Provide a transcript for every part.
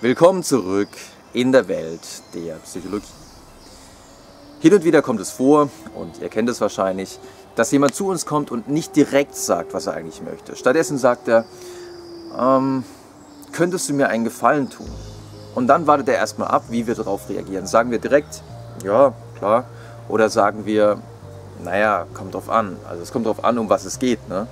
Willkommen zurück in der Welt der Psychologie. Hin und wieder kommt es vor, und ihr kennt es wahrscheinlich, dass jemand zu uns kommt und nicht direkt sagt, was er eigentlich möchte. Stattdessen sagt er, ähm, könntest du mir einen Gefallen tun? Und dann wartet er erstmal ab, wie wir darauf reagieren. Sagen wir direkt, ja, klar. Oder sagen wir, naja, kommt drauf an. Also es kommt drauf an, um was es geht. Ne?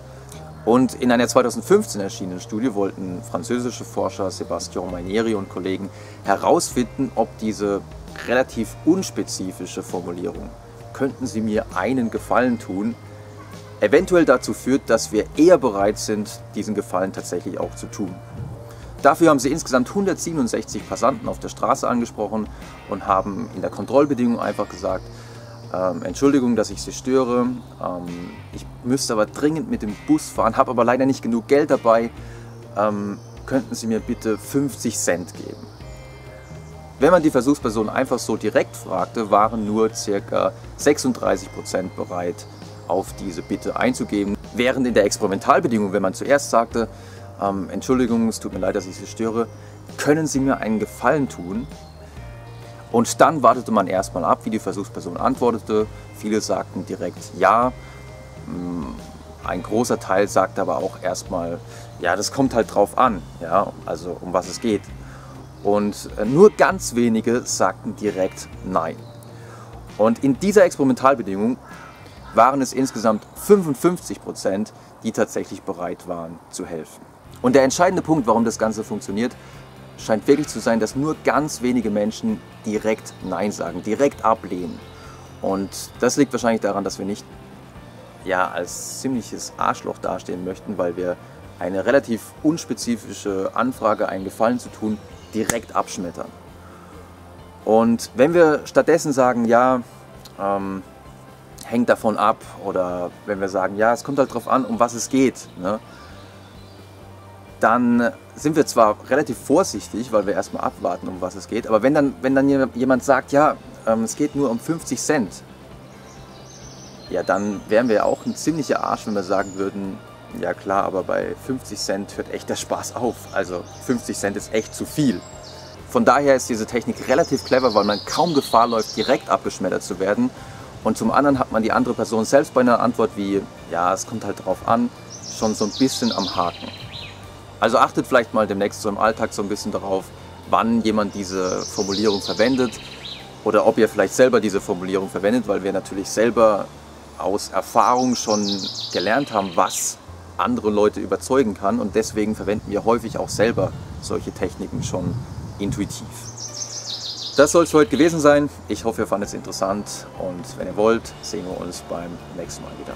Und in einer 2015 erschienenen Studie wollten französische Forscher Sébastien Manieri und Kollegen herausfinden, ob diese relativ unspezifische Formulierung, könnten Sie mir einen Gefallen tun, eventuell dazu führt, dass wir eher bereit sind, diesen Gefallen tatsächlich auch zu tun. Dafür haben sie insgesamt 167 Passanten auf der Straße angesprochen und haben in der Kontrollbedingung einfach gesagt, ähm, Entschuldigung, dass ich Sie störe. Ähm, ich müsste aber dringend mit dem Bus fahren, habe aber leider nicht genug Geld dabei. Ähm, könnten Sie mir bitte 50 Cent geben? Wenn man die Versuchsperson einfach so direkt fragte, waren nur ca. 36 Prozent bereit, auf diese Bitte einzugeben. Während in der Experimentalbedingung, wenn man zuerst sagte, ähm, Entschuldigung, es tut mir leid, dass ich Sie störe, können Sie mir einen Gefallen tun? Und dann wartete man erstmal ab, wie die Versuchsperson antwortete. Viele sagten direkt ja. Mm, ein großer Teil sagte aber auch erstmal, ja, das kommt halt drauf an, ja, also um was es geht. Und äh, nur ganz wenige sagten direkt nein. Und in dieser Experimentalbedingung waren es insgesamt 55 Prozent, die tatsächlich bereit waren zu helfen. Und der entscheidende Punkt, warum das Ganze funktioniert, scheint wirklich zu sein, dass nur ganz wenige Menschen direkt Nein sagen, direkt ablehnen. Und das liegt wahrscheinlich daran, dass wir nicht ja, als ziemliches Arschloch dastehen möchten, weil wir eine relativ unspezifische Anfrage, einen Gefallen zu tun, direkt abschmettern. Und wenn wir stattdessen sagen, ja, ähm, hängt davon ab, oder wenn wir sagen, ja, es kommt halt darauf an, um was es geht, ne? Dann sind wir zwar relativ vorsichtig, weil wir erstmal abwarten, um was es geht, aber wenn dann, wenn dann jemand sagt, ja, ähm, es geht nur um 50 Cent, ja, dann wären wir auch ein ziemlicher Arsch, wenn wir sagen würden, ja klar, aber bei 50 Cent hört echt der Spaß auf. Also 50 Cent ist echt zu viel. Von daher ist diese Technik relativ clever, weil man kaum Gefahr läuft, direkt abgeschmettert zu werden. Und zum anderen hat man die andere Person selbst bei einer Antwort wie, ja, es kommt halt drauf an, schon so ein bisschen am Haken. Also achtet vielleicht mal demnächst so im Alltag so ein bisschen darauf, wann jemand diese Formulierung verwendet oder ob ihr vielleicht selber diese Formulierung verwendet, weil wir natürlich selber aus Erfahrung schon gelernt haben, was andere Leute überzeugen kann und deswegen verwenden wir häufig auch selber solche Techniken schon intuitiv. Das soll es heute gewesen sein. Ich hoffe, ihr fandet es interessant und wenn ihr wollt, sehen wir uns beim nächsten Mal wieder.